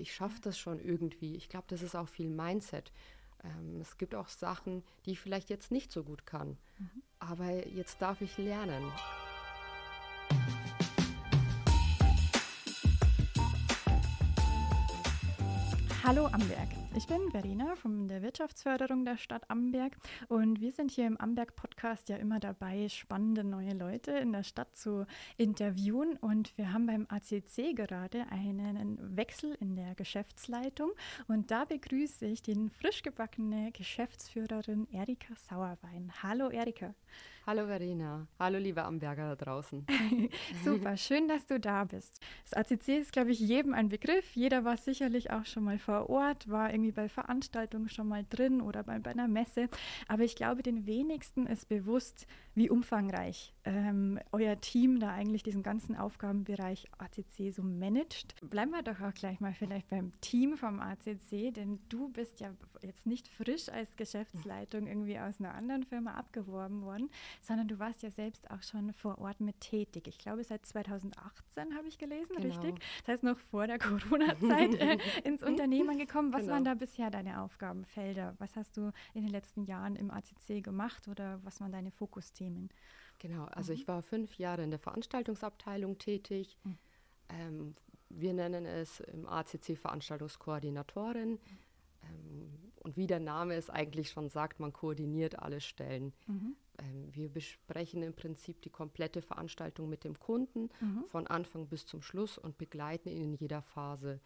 ich schaffe das schon irgendwie. Ich glaube, das ist auch viel Mindset. Ähm, es gibt auch Sachen, die ich vielleicht jetzt nicht so gut kann. Mhm. Aber jetzt darf ich lernen. Hallo Amberg. Ich bin Verena von der Wirtschaftsförderung der Stadt Amberg und wir sind hier im Amberg Podcast ja immer dabei, spannende neue Leute in der Stadt zu interviewen und wir haben beim ACC gerade einen Wechsel in der Geschäftsleitung und da begrüße ich den frisch gebackene Geschäftsführerin Erika Sauerwein. Hallo Erika. Hallo Verena. Hallo liebe Amberger da draußen. Super, schön, dass du da bist. Das ACC ist, glaube ich, jedem ein Begriff. Jeder war sicherlich auch schon mal vor Ort, war irgendwie bei Veranstaltungen schon mal drin oder bei, bei einer Messe. Aber ich glaube, den wenigsten ist bewusst, wie umfangreich ähm, euer Team da eigentlich diesen ganzen Aufgabenbereich ACC so managt. Bleiben wir doch auch gleich mal vielleicht beim Team vom ACC, denn du bist ja jetzt nicht frisch als Geschäftsleitung irgendwie aus einer anderen Firma abgeworben worden, sondern du warst ja selbst auch schon vor Ort mit tätig. Ich glaube, seit 2018 habe ich gelesen, genau. richtig? Das heißt, noch vor der Corona-Zeit äh, ins Unternehmen gekommen. Was genau. waren da bisher deine Aufgabenfelder? Was hast du in den letzten Jahren im ACC gemacht oder was waren deine Fokusthemen? Genau, also mhm. ich war fünf Jahre in der Veranstaltungsabteilung tätig. Mhm. Ähm, wir nennen es im ACC Veranstaltungskoordinatorin. Mhm. Ähm, und wie der Name es eigentlich schon sagt, man koordiniert alle Stellen. Mhm. Ähm, wir besprechen im Prinzip die komplette Veranstaltung mit dem Kunden mhm. von Anfang bis zum Schluss und begleiten ihn in jeder Phase.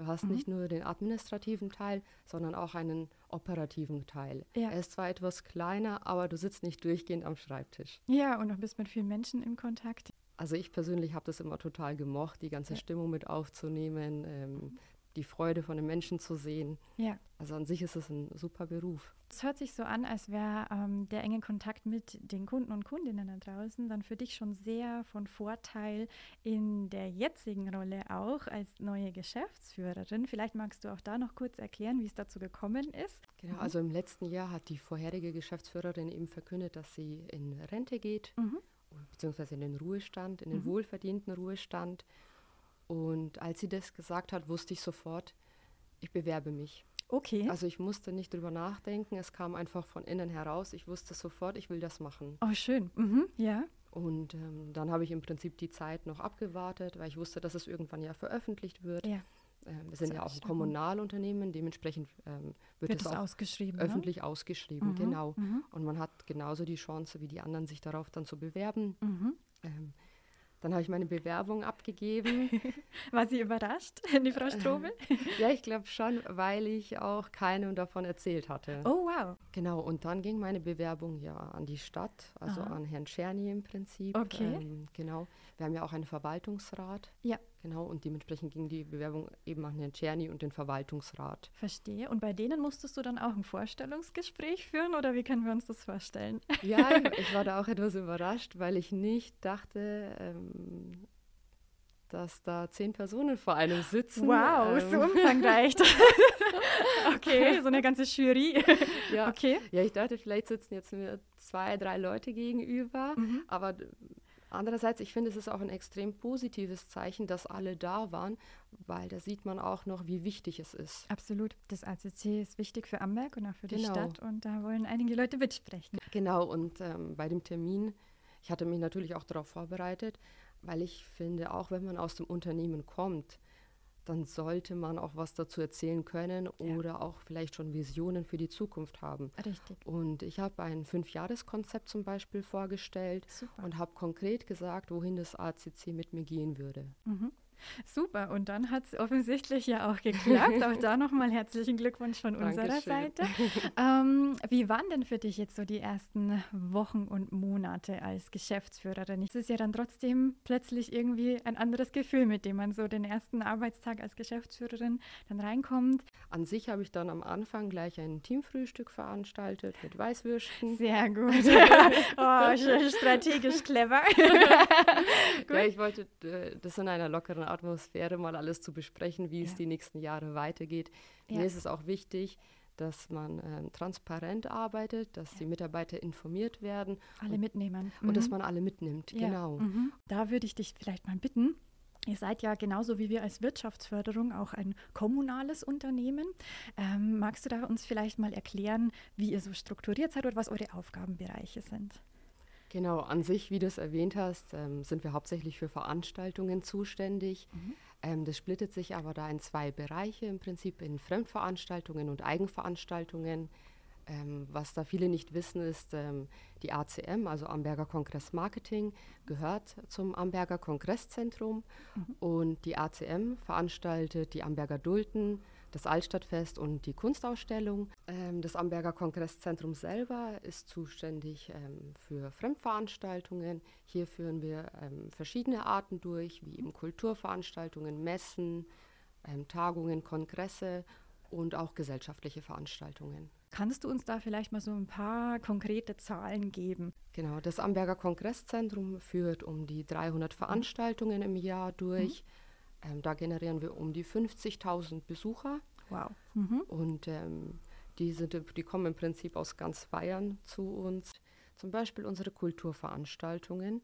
Du hast mhm. nicht nur den administrativen Teil, sondern auch einen operativen Teil. Ja. Er ist zwar etwas kleiner, aber du sitzt nicht durchgehend am Schreibtisch. Ja, und du bist mit vielen Menschen im Kontakt. Also ich persönlich habe das immer total gemocht, die ganze ja. Stimmung mit aufzunehmen, ähm, die Freude von den Menschen zu sehen. Ja. Also an sich ist es ein super Beruf. Es hört sich so an, als wäre ähm, der enge Kontakt mit den Kunden und Kundinnen da draußen dann für dich schon sehr von Vorteil in der jetzigen Rolle auch als neue Geschäftsführerin. Vielleicht magst du auch da noch kurz erklären, wie es dazu gekommen ist. Genau, mhm. also im letzten Jahr hat die vorherige Geschäftsführerin eben verkündet, dass sie in Rente geht, mhm. beziehungsweise in den Ruhestand, in den mhm. wohlverdienten Ruhestand. Und als sie das gesagt hat, wusste ich sofort, ich bewerbe mich. Okay. Also ich musste nicht drüber nachdenken, es kam einfach von innen heraus. Ich wusste sofort, ich will das machen. Oh, schön. Mhm, ja. Und ähm, dann habe ich im Prinzip die Zeit noch abgewartet, weil ich wusste, dass es irgendwann ja veröffentlicht wird. Ja. Ähm, wir sind ja auch ein Kommunalunternehmen, dementsprechend ähm, wird, wird es auch ausgeschrieben, ne? öffentlich ne? ausgeschrieben, mhm, genau. Mhm. Und man hat genauso die Chance wie die anderen, sich darauf dann zu bewerben. Mhm. Dann habe ich meine Bewerbung abgegeben. War sie überrascht, die Frau Strobel? ja, ich glaube schon, weil ich auch keinem davon erzählt hatte. Oh, wow. Genau, und dann ging meine Bewerbung ja an die Stadt, also Aha. an Herrn Czerny im Prinzip. Okay. Ähm, genau. Wir haben ja auch einen Verwaltungsrat. Ja. Genau, und dementsprechend ging die Bewerbung eben an Herrn Czerny und den Verwaltungsrat. Verstehe. Und bei denen musstest du dann auch ein Vorstellungsgespräch führen oder wie können wir uns das vorstellen? Ja, ich war da auch etwas überrascht, weil ich nicht dachte, ähm, dass da zehn Personen vor einem sitzen. Wow, ähm. so umfangreich. okay, so eine ganze Jury. Ja, okay. ja, ich dachte, vielleicht sitzen jetzt mir zwei, drei Leute gegenüber, mhm. aber Andererseits, ich finde, es ist auch ein extrem positives Zeichen, dass alle da waren, weil da sieht man auch noch, wie wichtig es ist. Absolut. Das ACC ist wichtig für Amberg und auch für genau. die Stadt und da wollen einige Leute mitsprechen. Genau, und ähm, bei dem Termin, ich hatte mich natürlich auch darauf vorbereitet, weil ich finde, auch wenn man aus dem Unternehmen kommt, dann sollte man auch was dazu erzählen können ja. oder auch vielleicht schon Visionen für die Zukunft haben. Richtig. Und ich habe ein Fünfjahreskonzept zum Beispiel vorgestellt Super. und habe konkret gesagt, wohin das ACC mit mir gehen würde. Mhm. Super, und dann hat es offensichtlich ja auch geklappt. auch da nochmal herzlichen Glückwunsch von unserer Seite. Ähm, wie waren denn für dich jetzt so die ersten Wochen und Monate als Geschäftsführerin? Es ist ja dann trotzdem plötzlich irgendwie ein anderes Gefühl, mit dem man so den ersten Arbeitstag als Geschäftsführerin dann reinkommt. An sich habe ich dann am Anfang gleich ein Teamfrühstück veranstaltet mit Weißwürsten. Sehr gut. oh, strategisch clever. ja, ich wollte äh, das in einer lockeren Atmosphäre mal alles zu besprechen, wie ja. es die nächsten Jahre weitergeht. Ja. Mir ist es auch wichtig, dass man ähm, transparent arbeitet, dass ja. die Mitarbeiter informiert werden. Alle mitnehmen. Und mhm. dass man alle mitnimmt, ja. genau. Mhm. Da würde ich dich vielleicht mal bitten, Ihr seid ja genauso wie wir als Wirtschaftsförderung auch ein kommunales Unternehmen. Ähm, magst du da uns vielleicht mal erklären, wie ihr so strukturiert seid oder was eure Aufgabenbereiche sind? Genau, an sich, wie du es erwähnt hast, ähm, sind wir hauptsächlich für Veranstaltungen zuständig. Mhm. Ähm, das splittet sich aber da in zwei Bereiche, im Prinzip in Fremdveranstaltungen und Eigenveranstaltungen. Ähm, was da viele nicht wissen, ist, ähm, die ACM, also Amberger Kongress Marketing, gehört zum Amberger Kongresszentrum mhm. und die ACM veranstaltet die Amberger Dulden, das Altstadtfest und die Kunstausstellung. Ähm, das Amberger Kongresszentrum selber ist zuständig ähm, für Fremdveranstaltungen. Hier führen wir ähm, verschiedene Arten durch, wie eben Kulturveranstaltungen, Messen, ähm, Tagungen, Kongresse und auch gesellschaftliche Veranstaltungen. Kannst du uns da vielleicht mal so ein paar konkrete Zahlen geben? Genau, das Amberger Kongresszentrum führt um die 300 Veranstaltungen im Jahr durch. Mhm. Ähm, da generieren wir um die 50.000 Besucher. Wow. Mhm. Und ähm, die, sind, die kommen im Prinzip aus ganz Bayern zu uns. Zum Beispiel unsere Kulturveranstaltungen.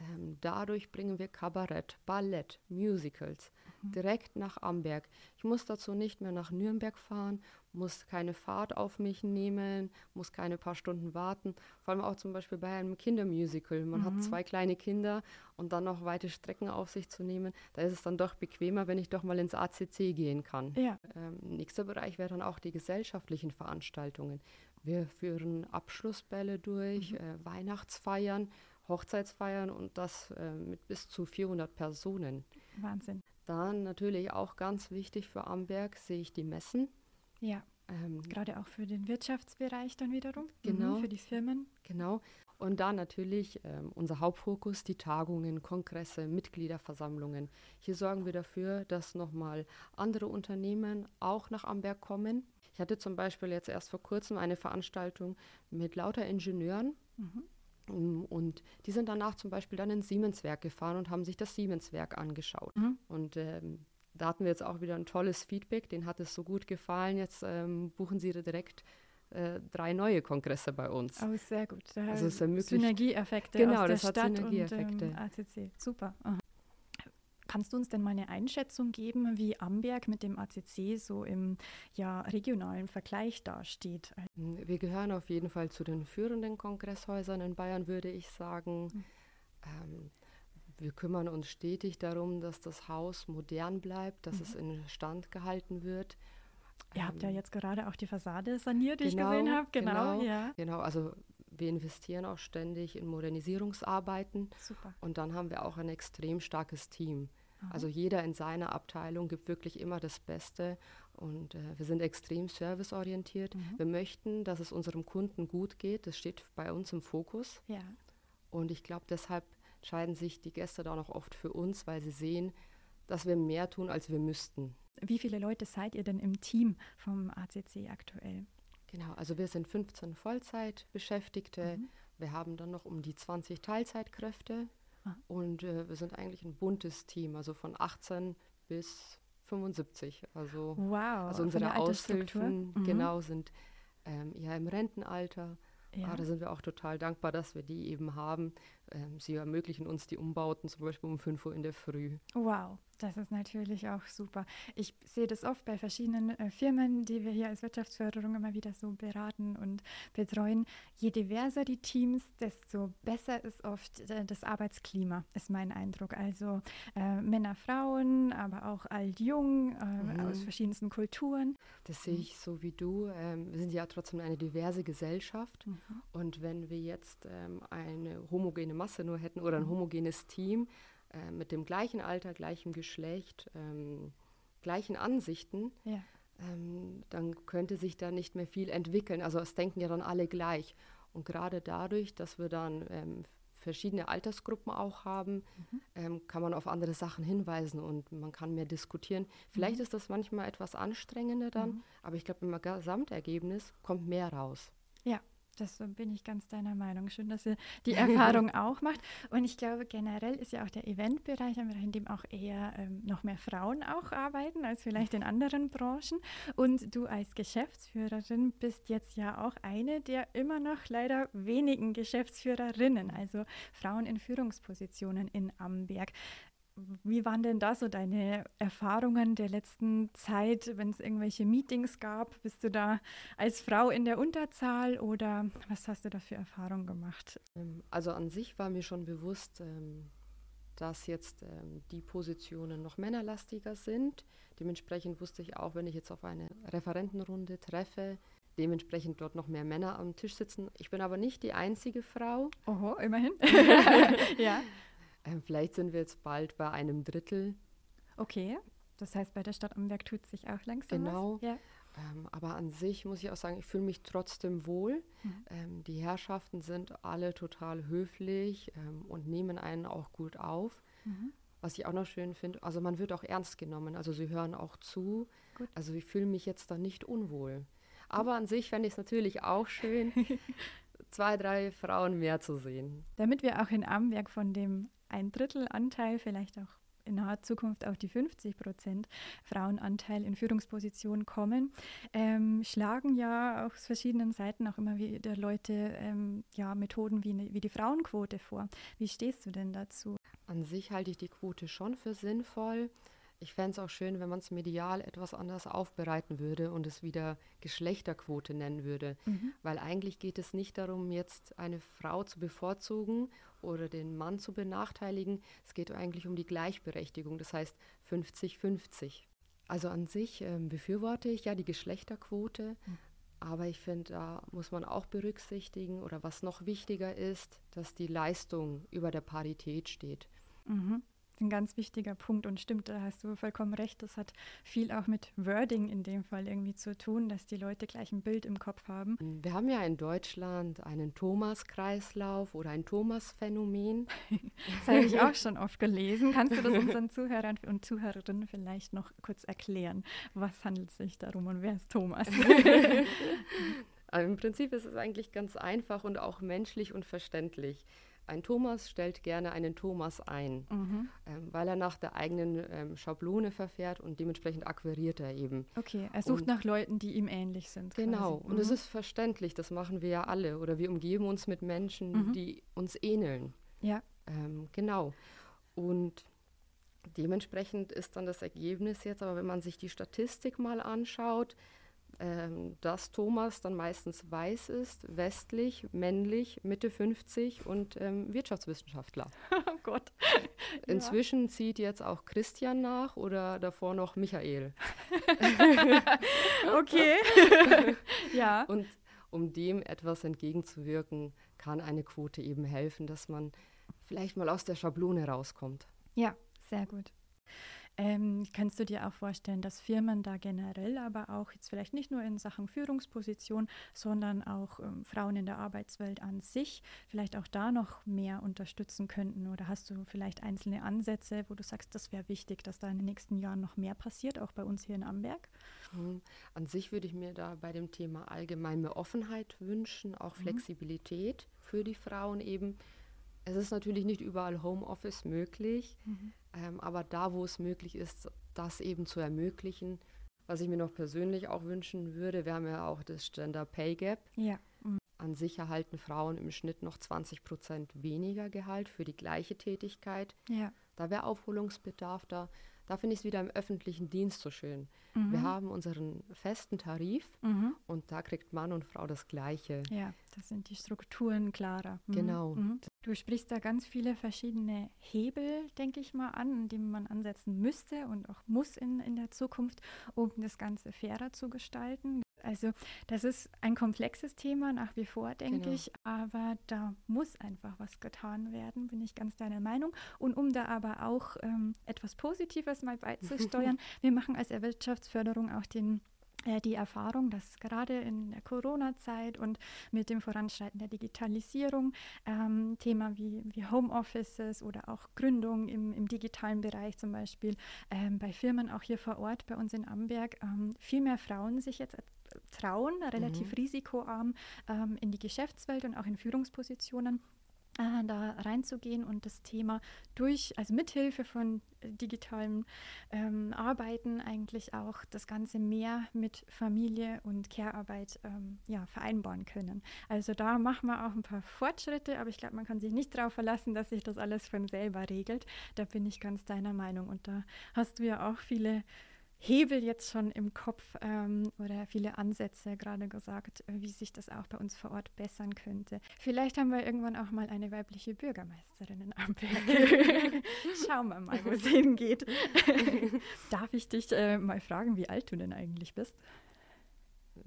Ähm, dadurch bringen wir Kabarett, Ballett, Musicals. Direkt nach Amberg. Ich muss dazu nicht mehr nach Nürnberg fahren, muss keine Fahrt auf mich nehmen, muss keine paar Stunden warten. Vor allem auch zum Beispiel bei einem Kindermusical. Man mhm. hat zwei kleine Kinder und dann noch weite Strecken auf sich zu nehmen. Da ist es dann doch bequemer, wenn ich doch mal ins ACC gehen kann. Ja. Ähm, nächster Bereich wäre dann auch die gesellschaftlichen Veranstaltungen. Wir führen Abschlussbälle durch, mhm. äh, Weihnachtsfeiern Hochzeitsfeiern und das äh, mit bis zu 400 Personen. Wahnsinn. Dann natürlich auch ganz wichtig für Amberg sehe ich die Messen. Ja. Ähm, Gerade auch für den Wirtschaftsbereich dann wiederum. Genau. Mhm, für die Firmen. Genau. Und dann natürlich ähm, unser Hauptfokus, die Tagungen, Kongresse, Mitgliederversammlungen. Hier sorgen wir dafür, dass nochmal andere Unternehmen auch nach Amberg kommen. Ich hatte zum Beispiel jetzt erst vor kurzem eine Veranstaltung mit lauter Ingenieuren. Mhm. Ähm, und die sind danach zum Beispiel dann ins Siemenswerk gefahren und haben sich das Siemenswerk angeschaut. Mhm. Und ähm, da hatten wir jetzt auch wieder ein tolles Feedback, denen hat es so gut gefallen. Jetzt ähm, buchen sie direkt äh, drei neue Kongresse bei uns. Oh, sehr gut. Da also es ermöglicht Synergieeffekte genau, aus der das Stadt Synergieeffekte. und ähm, ACC. Super. Aha. Kannst du uns denn mal eine Einschätzung geben, wie Amberg mit dem ACC so im ja, regionalen Vergleich dasteht? Hm, wir gehören auf jeden Fall zu den führenden Kongresshäusern in Bayern, würde ich sagen. Mhm. Ähm, wir kümmern uns stetig darum, dass das Haus modern bleibt, dass mhm. es in Stand gehalten wird. Ihr ähm, habt ja ähm, jetzt gerade auch die Fassade saniert, die genau, ich gesehen habe. Genau, genau, ja. Genau, also wir investieren auch ständig in Modernisierungsarbeiten. Super. Und dann haben wir auch ein extrem starkes Team. Also jeder in seiner Abteilung gibt wirklich immer das Beste und äh, wir sind extrem serviceorientiert. Mhm. Wir möchten, dass es unserem Kunden gut geht. Das steht bei uns im Fokus. Ja. Und ich glaube, deshalb entscheiden sich die Gäste da noch oft für uns, weil sie sehen, dass wir mehr tun, als wir müssten. Wie viele Leute seid ihr denn im Team vom ACC aktuell? Genau, also wir sind 15 Vollzeitbeschäftigte. Mhm. Wir haben dann noch um die 20 Teilzeitkräfte Ah. Und äh, wir sind eigentlich ein buntes Team, also von 18 bis 75. Also, wow, also unsere Aushilfen mhm. genau sind ähm, ja im Rentenalter. Ja. Ah, da sind wir auch total dankbar, dass wir die eben haben. Ähm, sie ermöglichen uns die Umbauten zum Beispiel um 5 Uhr in der Früh. Wow, das ist natürlich auch super. Ich sehe das oft bei verschiedenen äh, Firmen, die wir hier als Wirtschaftsförderung immer wieder so beraten und betreuen. Je diverser die Teams, desto besser ist oft äh, das Arbeitsklima, ist mein Eindruck. Also äh, Männer, Frauen, aber auch alt-jung, äh, mhm. aus verschiedensten Kulturen. Das sehe ich so wie du. Ähm, wir sind ja trotzdem eine diverse Gesellschaft. Mhm. Und wenn wir jetzt ähm, eine homogene Masse nur hätten oder ein mhm. homogenes Team, äh, mit dem gleichen Alter, gleichem Geschlecht, ähm, gleichen Ansichten, ja. ähm, dann könnte sich da nicht mehr viel entwickeln. Also es denken ja dann alle gleich. Und gerade dadurch, dass wir dann ähm, verschiedene Altersgruppen auch haben, mhm. ähm, kann man auf andere Sachen hinweisen und man kann mehr diskutieren. Vielleicht mhm. ist das manchmal etwas anstrengender dann, mhm. aber ich glaube, im Gesamtergebnis kommt mehr raus. Ja, das bin ich ganz deiner Meinung. Schön, dass ihr die Erfahrung auch macht. Und ich glaube, generell ist ja auch der Eventbereich ein Bereich, in dem auch eher ähm, noch mehr Frauen auch arbeiten als vielleicht in anderen Branchen. Und du als Geschäftsführerin bist jetzt ja auch eine der immer noch leider wenigen Geschäftsführerinnen, also Frauen in Führungspositionen in Amberg. Wie waren denn da so deine Erfahrungen der letzten Zeit, wenn es irgendwelche Meetings gab? Bist du da als Frau in der Unterzahl oder was hast du da für Erfahrungen gemacht? Ähm, also an sich war mir schon bewusst, ähm, dass jetzt ähm, die Positionen noch männerlastiger sind. Dementsprechend wusste ich auch, wenn ich jetzt auf eine Referentenrunde treffe, dementsprechend dort noch mehr Männer am Tisch sitzen. Ich bin aber nicht die einzige Frau. Oho, immerhin. ja. Ähm, vielleicht sind wir jetzt bald bei einem Drittel. Okay, das heißt, bei der Stadt Amberg tut sich auch langsam genau. was. Genau. Ja. Ähm, aber an sich muss ich auch sagen, ich fühle mich trotzdem wohl. Mhm. Ähm, die Herrschaften sind alle total höflich ähm, und nehmen einen auch gut auf. Mhm. Was ich auch noch schön finde, also man wird auch ernst genommen, also sie hören auch zu. Gut. Also ich fühle mich jetzt da nicht unwohl. Aber an sich fände ich es natürlich auch schön, zwei, drei Frauen mehr zu sehen. Damit wir auch in Amberg von dem ein Drittel Anteil, vielleicht auch in naher Zukunft auf die 50 Prozent Frauenanteil in Führungspositionen kommen, ähm, schlagen ja aus verschiedenen Seiten auch immer wieder Leute ähm, ja, Methoden wie, ne, wie die Frauenquote vor. Wie stehst du denn dazu? An sich halte ich die Quote schon für sinnvoll. Ich fände es auch schön, wenn man es medial etwas anders aufbereiten würde und es wieder Geschlechterquote nennen würde. Mhm. Weil eigentlich geht es nicht darum, jetzt eine Frau zu bevorzugen oder den Mann zu benachteiligen. Es geht eigentlich um die Gleichberechtigung, das heißt 50-50. Also an sich ähm, befürworte ich ja die Geschlechterquote, mhm. aber ich finde, da muss man auch berücksichtigen oder was noch wichtiger ist, dass die Leistung über der Parität steht. Mhm ein ganz wichtiger Punkt und stimmt, da hast du vollkommen recht. Das hat viel auch mit Wording in dem Fall irgendwie zu tun, dass die Leute gleich ein Bild im Kopf haben. Wir haben ja in Deutschland einen Thomas-Kreislauf oder ein Thomas-Phänomen. das habe ich auch schon oft gelesen. Kannst du das unseren Zuhörern und Zuhörerinnen vielleicht noch kurz erklären? Was handelt es sich darum und wer ist Thomas? Also Im Prinzip ist es eigentlich ganz einfach und auch menschlich und verständlich. Ein Thomas stellt gerne einen Thomas ein, mhm. ähm, weil er nach der eigenen ähm, Schablone verfährt und dementsprechend akquiriert er eben. Okay, er sucht und, nach Leuten, die ihm ähnlich sind. Genau, quasi. und es mhm. ist verständlich, das machen wir ja alle oder wir umgeben uns mit Menschen, mhm. die uns ähneln. Ja. Ähm, genau. Und dementsprechend ist dann das Ergebnis jetzt, aber wenn man sich die Statistik mal anschaut, ähm, dass Thomas dann meistens weiß ist, westlich, männlich, Mitte 50 und ähm, Wirtschaftswissenschaftler. Oh Gott. Inzwischen ja. zieht jetzt auch Christian nach oder davor noch Michael. okay. ja. Und um dem etwas entgegenzuwirken, kann eine Quote eben helfen, dass man vielleicht mal aus der Schablone rauskommt. Ja, sehr gut. Ähm, kannst du dir auch vorstellen, dass Firmen da generell, aber auch jetzt vielleicht nicht nur in Sachen Führungsposition, sondern auch ähm, Frauen in der Arbeitswelt an sich vielleicht auch da noch mehr unterstützen könnten? Oder hast du vielleicht einzelne Ansätze, wo du sagst, das wäre wichtig, dass da in den nächsten Jahren noch mehr passiert, auch bei uns hier in Amberg? Mhm. An sich würde ich mir da bei dem Thema allgemein mehr Offenheit wünschen, auch mhm. Flexibilität für die Frauen eben. Es ist natürlich nicht überall Homeoffice möglich. Mhm. Ähm, aber da, wo es möglich ist, das eben zu ermöglichen. Was ich mir noch persönlich auch wünschen würde, wir haben ja auch das Gender Pay Gap. Ja. Mhm. An sich erhalten Frauen im Schnitt noch 20 Prozent weniger Gehalt für die gleiche Tätigkeit. Ja. Da wäre Aufholungsbedarf da. Da finde ich es wieder im öffentlichen Dienst so schön. Mhm. Wir haben unseren festen Tarif mhm. und da kriegt Mann und Frau das Gleiche. Ja, das sind die Strukturen klarer. Mhm. Genau. Mhm. Du sprichst da ganz viele verschiedene Hebel, denke ich mal, an, denen man ansetzen müsste und auch muss in, in der Zukunft, um das Ganze fairer zu gestalten. Also das ist ein komplexes Thema nach wie vor, denke genau. ich, aber da muss einfach was getan werden, bin ich ganz deiner Meinung. Und um da aber auch ähm, etwas Positives mal beizusteuern, wir machen als Wirtschaftsförderung auch den die Erfahrung, dass gerade in der Corona-Zeit und mit dem Voranschreiten der Digitalisierung ähm, Thema wie, wie Homeoffices oder auch Gründung im, im digitalen Bereich zum Beispiel ähm, bei Firmen auch hier vor Ort bei uns in Amberg ähm, viel mehr Frauen sich jetzt trauen, relativ mhm. risikoarm ähm, in die Geschäftswelt und auch in Führungspositionen äh, da reinzugehen und das Thema durch, also mithilfe von äh, digitalem ähm, Arbeiten eigentlich auch das Ganze mehr mit Familie und Care-Arbeit ähm, ja, vereinbaren können. Also da machen wir auch ein paar Fortschritte, aber ich glaube, man kann sich nicht darauf verlassen, dass sich das alles von selber regelt. Da bin ich ganz deiner Meinung und da hast du ja auch viele Hebel jetzt schon im Kopf ähm, oder viele Ansätze gerade gesagt, wie sich das auch bei uns vor Ort bessern könnte. Vielleicht haben wir irgendwann auch mal eine weibliche Bürgermeisterin in Amberg. Schauen wir mal, wo es hingeht. Darf ich dich äh, mal fragen, wie alt du denn eigentlich bist?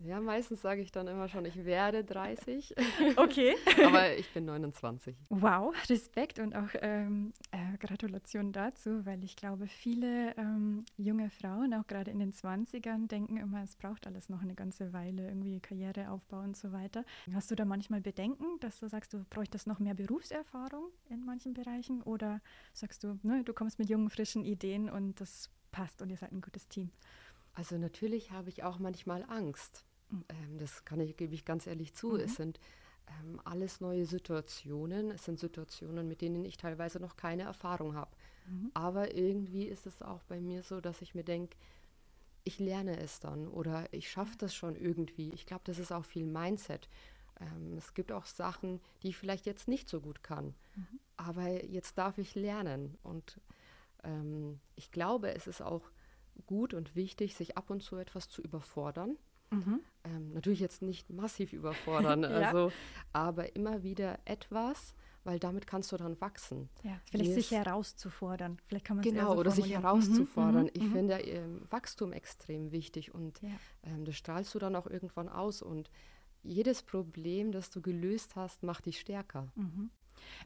Ja, meistens sage ich dann immer schon, ich werde 30. Okay. Aber ich bin 29. Wow, Respekt und auch ähm, äh, Gratulation dazu, weil ich glaube, viele ähm, junge Frauen, auch gerade in den 20ern, denken immer, es braucht alles noch eine ganze Weile, irgendwie Karriereaufbau und so weiter. Hast du da manchmal Bedenken, dass du sagst, du bräuchtest noch mehr Berufserfahrung in manchen Bereichen? Oder sagst du, ne, du kommst mit jungen, frischen Ideen und das passt und ihr seid ein gutes Team? Also natürlich habe ich auch manchmal Angst. Mhm. Ähm, das kann ich, gebe ich ganz ehrlich zu. Mhm. Es sind ähm, alles neue Situationen. Es sind Situationen, mit denen ich teilweise noch keine Erfahrung habe. Mhm. Aber irgendwie ist es auch bei mir so, dass ich mir denke, ich lerne es dann oder ich schaffe das schon irgendwie. Ich glaube, das ist auch viel Mindset. Ähm, es gibt auch Sachen, die ich vielleicht jetzt nicht so gut kann. Mhm. Aber jetzt darf ich lernen. Und ähm, ich glaube, es ist auch gut und wichtig, sich ab und zu etwas zu überfordern. Mhm. Ähm, natürlich jetzt nicht massiv überfordern, ja. also, aber immer wieder etwas, weil damit kannst du dann wachsen. Ja, vielleicht sich herauszufordern. Vielleicht kann man genau so oder sich herauszufordern. Mhm, ich mhm. finde ähm, Wachstum extrem wichtig und ja. ähm, das strahlst du dann auch irgendwann aus und jedes Problem, das du gelöst hast, macht dich stärker. Mhm.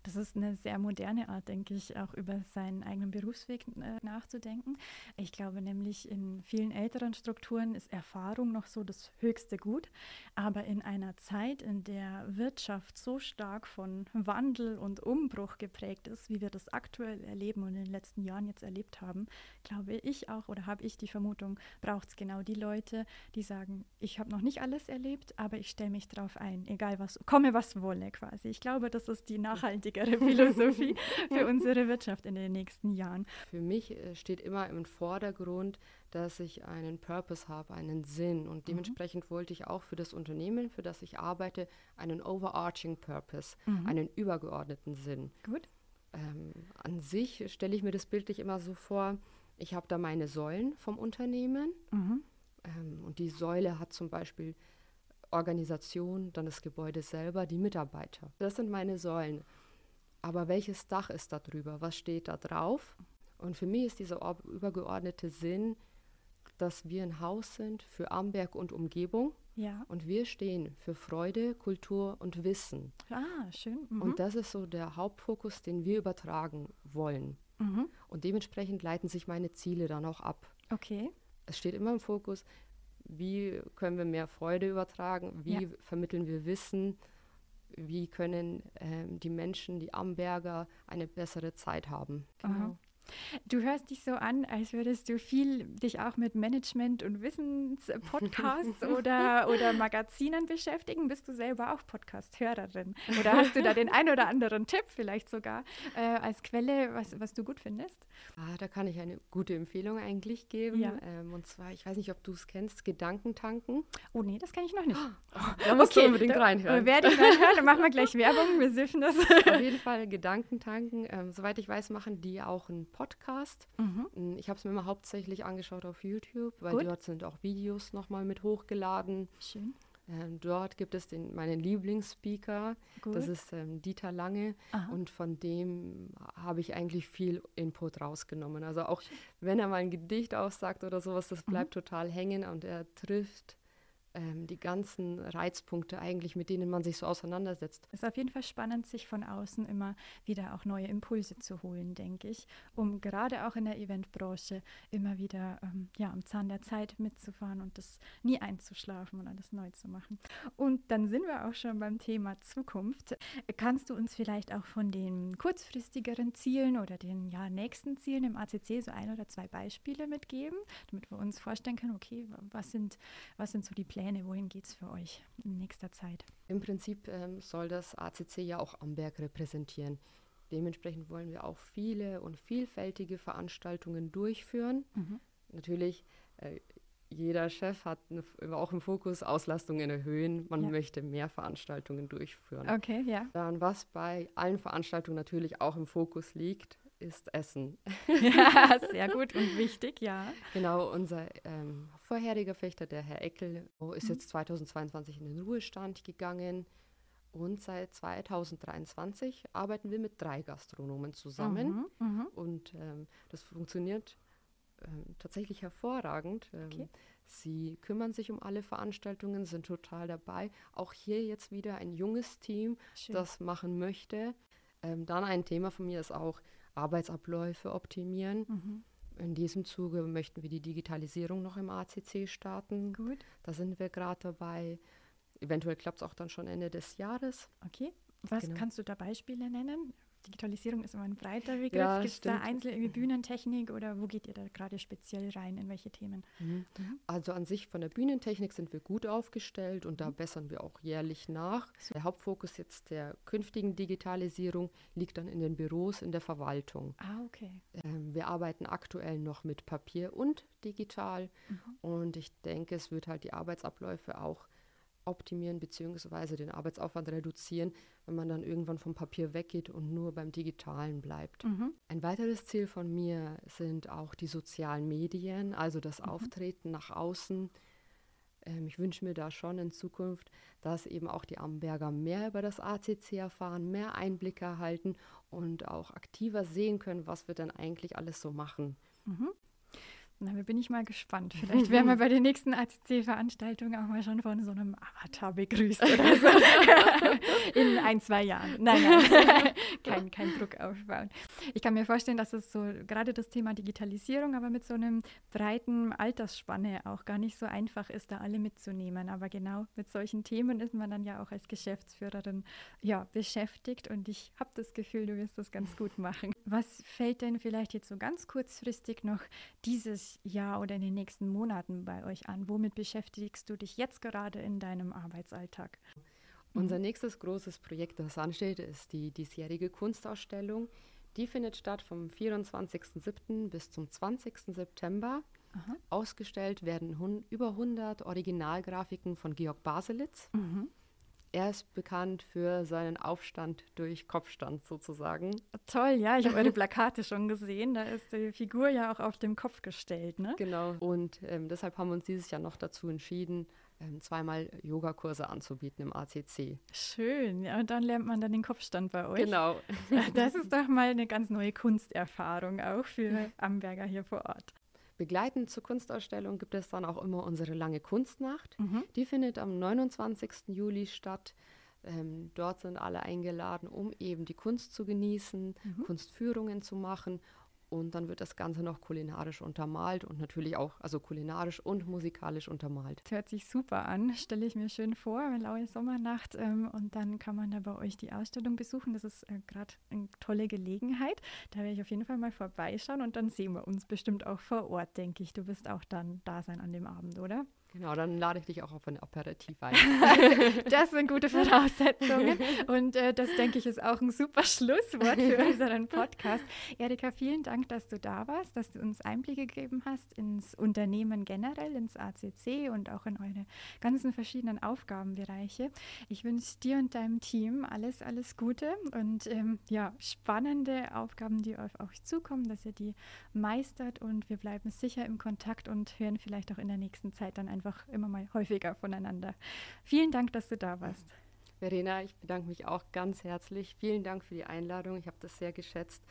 Das ist eine sehr moderne Art, denke ich, auch über seinen eigenen Berufsweg äh, nachzudenken. Ich glaube nämlich, in vielen älteren Strukturen ist Erfahrung noch so das höchste Gut. Aber in einer Zeit, in der Wirtschaft so stark von Wandel und Umbruch geprägt ist, wie wir das aktuell erleben und in den letzten Jahren jetzt erlebt haben, glaube ich auch oder habe ich die Vermutung, braucht es genau die Leute, die sagen, ich habe noch nicht alles erlebt, aber ich stelle mich darauf ein, egal was, komme was wolle quasi. Ich glaube, das ist die Nachhaltigkeit nachhaltigere Philosophie für unsere Wirtschaft in den nächsten Jahren. Für mich äh, steht immer im Vordergrund, dass ich einen Purpose habe, einen Sinn. Und mhm. dementsprechend mhm. wollte ich auch für das Unternehmen, für das ich arbeite, einen overarching Purpose, mhm. einen übergeordneten Sinn. Gut. Ähm, an sich stelle ich mir das bildlich immer so vor, ich habe da meine Säulen vom Unternehmen. Mhm. Ähm, und die Säule hat zum Beispiel Organisation, dann das Gebäude selber, die Mitarbeiter. Das sind meine Säulen. Aber welches Dach ist da drüber? Was steht da drauf? Und für mich ist dieser übergeordnete Sinn, dass wir ein Haus sind für Amberg und Umgebung. Ja. Und wir stehen für Freude, Kultur und Wissen. Ah, schön. Mhm. Und das ist so der Hauptfokus, den wir übertragen wollen. Mhm. Und dementsprechend leiten sich meine Ziele dann auch ab. Okay. Es steht immer im Fokus, wie können wir mehr Freude übertragen, wie ja. vermitteln wir Wissen, wie können ähm, die Menschen, die Amberger, eine bessere Zeit haben. Genau. Du hörst dich so an, als würdest du viel dich auch mit Management- und Wissenspodcasts oder, oder Magazinen beschäftigen. Bist du selber auch Podcast-Hörerin? Oder hast du da den ein oder anderen Tipp vielleicht sogar äh, als Quelle, was, was du gut findest? Ah, da kann ich eine gute Empfehlung eigentlich geben. Ja. Ähm, und zwar, ich weiß nicht, ob du es kennst, Gedankentanken. Oh nee, das kenne ich noch nicht. Oh, da musst okay, du unbedingt da, reinhören. Werde ich reinhören, dann machen wir gleich Werbung, wir siffen das. Auf jeden Fall Gedankentanken. Ähm, soweit ich weiß, machen die auch einen Podcast. Mhm. Mm, ich habe es mir immer hauptsächlich angeschaut auf YouTube, weil Gut. dort sind auch Videos nochmal mit hochgeladen. Schön. Ähm, dort gibt es den, meinen Lieblingsspeaker, Gut. das ist ähm, Dieter Lange Aha. und von dem habe ich eigentlich viel Input rausgenommen. Also auch wenn er mal ein Gedicht aussagt oder sowas, das bleibt mhm. total hängen und er trifft ähm, die ganzen Reizpunkte eigentlich, mit denen man sich so auseinandersetzt. Es ist auf jeden Fall spannend, sich von außen immer wieder auch neue Impulse zu holen, denke ich, um gerade auch in der Eventbranche immer wieder ähm, ja, am Zahn der Zeit mitzufahren und das nie einzuschlafen und alles neu zu machen. Und dann sind wir auch schon beim Thema Zukunft. Kannst du uns vielleicht auch von den kurzfristigeren Zielen oder den ja, nächsten Zielen im ACC so ein oder zwei Beispiele mitgeben, damit wir uns vorstellen können, okay, was sind, was sind so die Pläne? Pläne? Wohin geht es für euch in nächster Zeit? Im Prinzip ähm, soll das ACC ja auch Amberg repräsentieren. Dementsprechend wollen wir auch viele und vielfältige Veranstaltungen durchführen. Mhm. Natürlich, äh, jeder Chef hat eine, auch im Fokus Auslastungen erhöhen. Man ja. möchte mehr Veranstaltungen durchführen. Okay, ja. Dann, was bei allen Veranstaltungen natürlich auch im Fokus liegt, ist Essen. Ja, sehr gut und wichtig, ja. Genau, unser ähm, vorheriger Fechter, der Herr Eckel, ist mhm. jetzt 2022 in den Ruhestand gegangen. Und seit 2023 arbeiten wir mit drei Gastronomen zusammen. Mhm, mh. Und ähm, das funktioniert ähm, tatsächlich hervorragend. Ähm, okay. Sie kümmern sich um alle Veranstaltungen, sind total dabei. Auch hier jetzt wieder ein junges Team, Schön. das machen möchte. Ähm, dann ein Thema von mir ist auch Arbeitsabläufe optimieren. Mhm. In diesem Zuge möchten wir die Digitalisierung noch im ACC starten. Gut. Da sind wir gerade dabei. Eventuell klappt es auch dann schon Ende des Jahres. Okay. Was genau. kannst du da Beispiele nennen? Digitalisierung ist immer ein breiter Begriff. Ja, Gibt es da einzelne Bühnentechnik oder wo geht ihr da gerade speziell rein? In welche Themen? Mhm. Mhm. Also an sich von der Bühnentechnik sind wir gut aufgestellt und da mhm. bessern wir auch jährlich nach. Der Hauptfokus jetzt der künftigen Digitalisierung liegt dann in den Büros, in der Verwaltung. Ah, okay. Ähm, wir arbeiten aktuell noch mit Papier und digital mhm. und ich denke, es wird halt die Arbeitsabläufe auch optimieren bzw. den Arbeitsaufwand reduzieren, wenn man dann irgendwann vom Papier weggeht und nur beim Digitalen bleibt. Mhm. Ein weiteres Ziel von mir sind auch die sozialen Medien, also das mhm. Auftreten nach außen. Ähm, ich wünsche mir da schon in Zukunft, dass eben auch die Amberger mehr über das ACC erfahren, mehr Einblicke erhalten und auch aktiver sehen können, was wir dann eigentlich alles so machen. Mhm. Na, da bin ich mal gespannt. Vielleicht werden wir bei der nächsten ACC-Veranstaltung auch mal schon von so einem Avatar begrüßt oder so. In ein, zwei Jahren. Nein, nein, kein, kein Druck aufbauen. Ich kann mir vorstellen, dass es so gerade das Thema Digitalisierung, aber mit so einem breiten Altersspanne auch gar nicht so einfach ist, da alle mitzunehmen. Aber genau mit solchen Themen ist man dann ja auch als Geschäftsführerin ja, beschäftigt und ich habe das Gefühl, du wirst das ganz gut machen. Was fällt denn vielleicht jetzt so ganz kurzfristig noch dieses Jahr oder in den nächsten Monaten bei euch an? Womit beschäftigst du dich jetzt gerade in deinem Arbeitsalltag? Unser mhm. nächstes großes Projekt, das ansteht, ist die diesjährige Kunstausstellung. Die findet statt vom 24.07. bis zum 20. September. Aha. Ausgestellt werden über 100 Originalgrafiken von Georg Baselitz. Mhm. Er ist bekannt für seinen Aufstand durch Kopfstand sozusagen. Toll, ja, ich habe eure Plakate schon gesehen. Da ist die Figur ja auch auf dem Kopf gestellt, ne? Genau. Und ähm, deshalb haben wir uns dieses Jahr noch dazu entschieden, ähm, zweimal Yogakurse anzubieten im ACC. Schön, ja, und dann lernt man dann den Kopfstand bei euch. Genau. Das ist doch mal eine ganz neue Kunsterfahrung auch für Amberger hier vor Ort. Begleitend zur Kunstausstellung gibt es dann auch immer unsere lange Kunstnacht. Mhm. Die findet am 29. Juli statt. Ähm, dort sind alle eingeladen, um eben die Kunst zu genießen, mhm. Kunstführungen zu machen und dann wird das Ganze noch kulinarisch untermalt und natürlich auch, also kulinarisch und musikalisch untermalt. Das hört sich super an, stelle ich mir schön vor, eine laue Sommernacht. Ähm, und dann kann man da bei euch die Ausstellung besuchen. Das ist äh, gerade eine tolle Gelegenheit. Da werde ich auf jeden Fall mal vorbeischauen und dann sehen wir uns bestimmt auch vor Ort, denke ich. Du wirst auch dann da sein an dem Abend, oder? Genau, dann lade ich dich auch auf ein Aperitif ein. das sind gute Voraussetzungen. Und äh, das, denke ich, ist auch ein super Schlusswort für unseren Podcast. Erika, vielen Dank, dass du da warst, dass du uns Einblicke gegeben hast ins Unternehmen generell, ins ACC und auch in eure ganzen verschiedenen Aufgabenbereiche. Ich wünsche dir und deinem Team alles, alles Gute und ähm, ja, spannende Aufgaben, die auf euch zukommen, dass ihr die meistert und wir bleiben sicher im Kontakt und hören vielleicht auch in der nächsten Zeit dann ein einfach immer mal häufiger voneinander. Vielen Dank, dass du da warst. Verena, ich bedanke mich auch ganz herzlich. Vielen Dank für die Einladung. Ich habe das sehr geschätzt.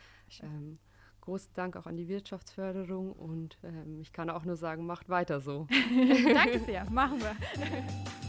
Ähm, großen Dank auch an die Wirtschaftsförderung und ähm, ich kann auch nur sagen, macht weiter so. Danke sehr, machen wir.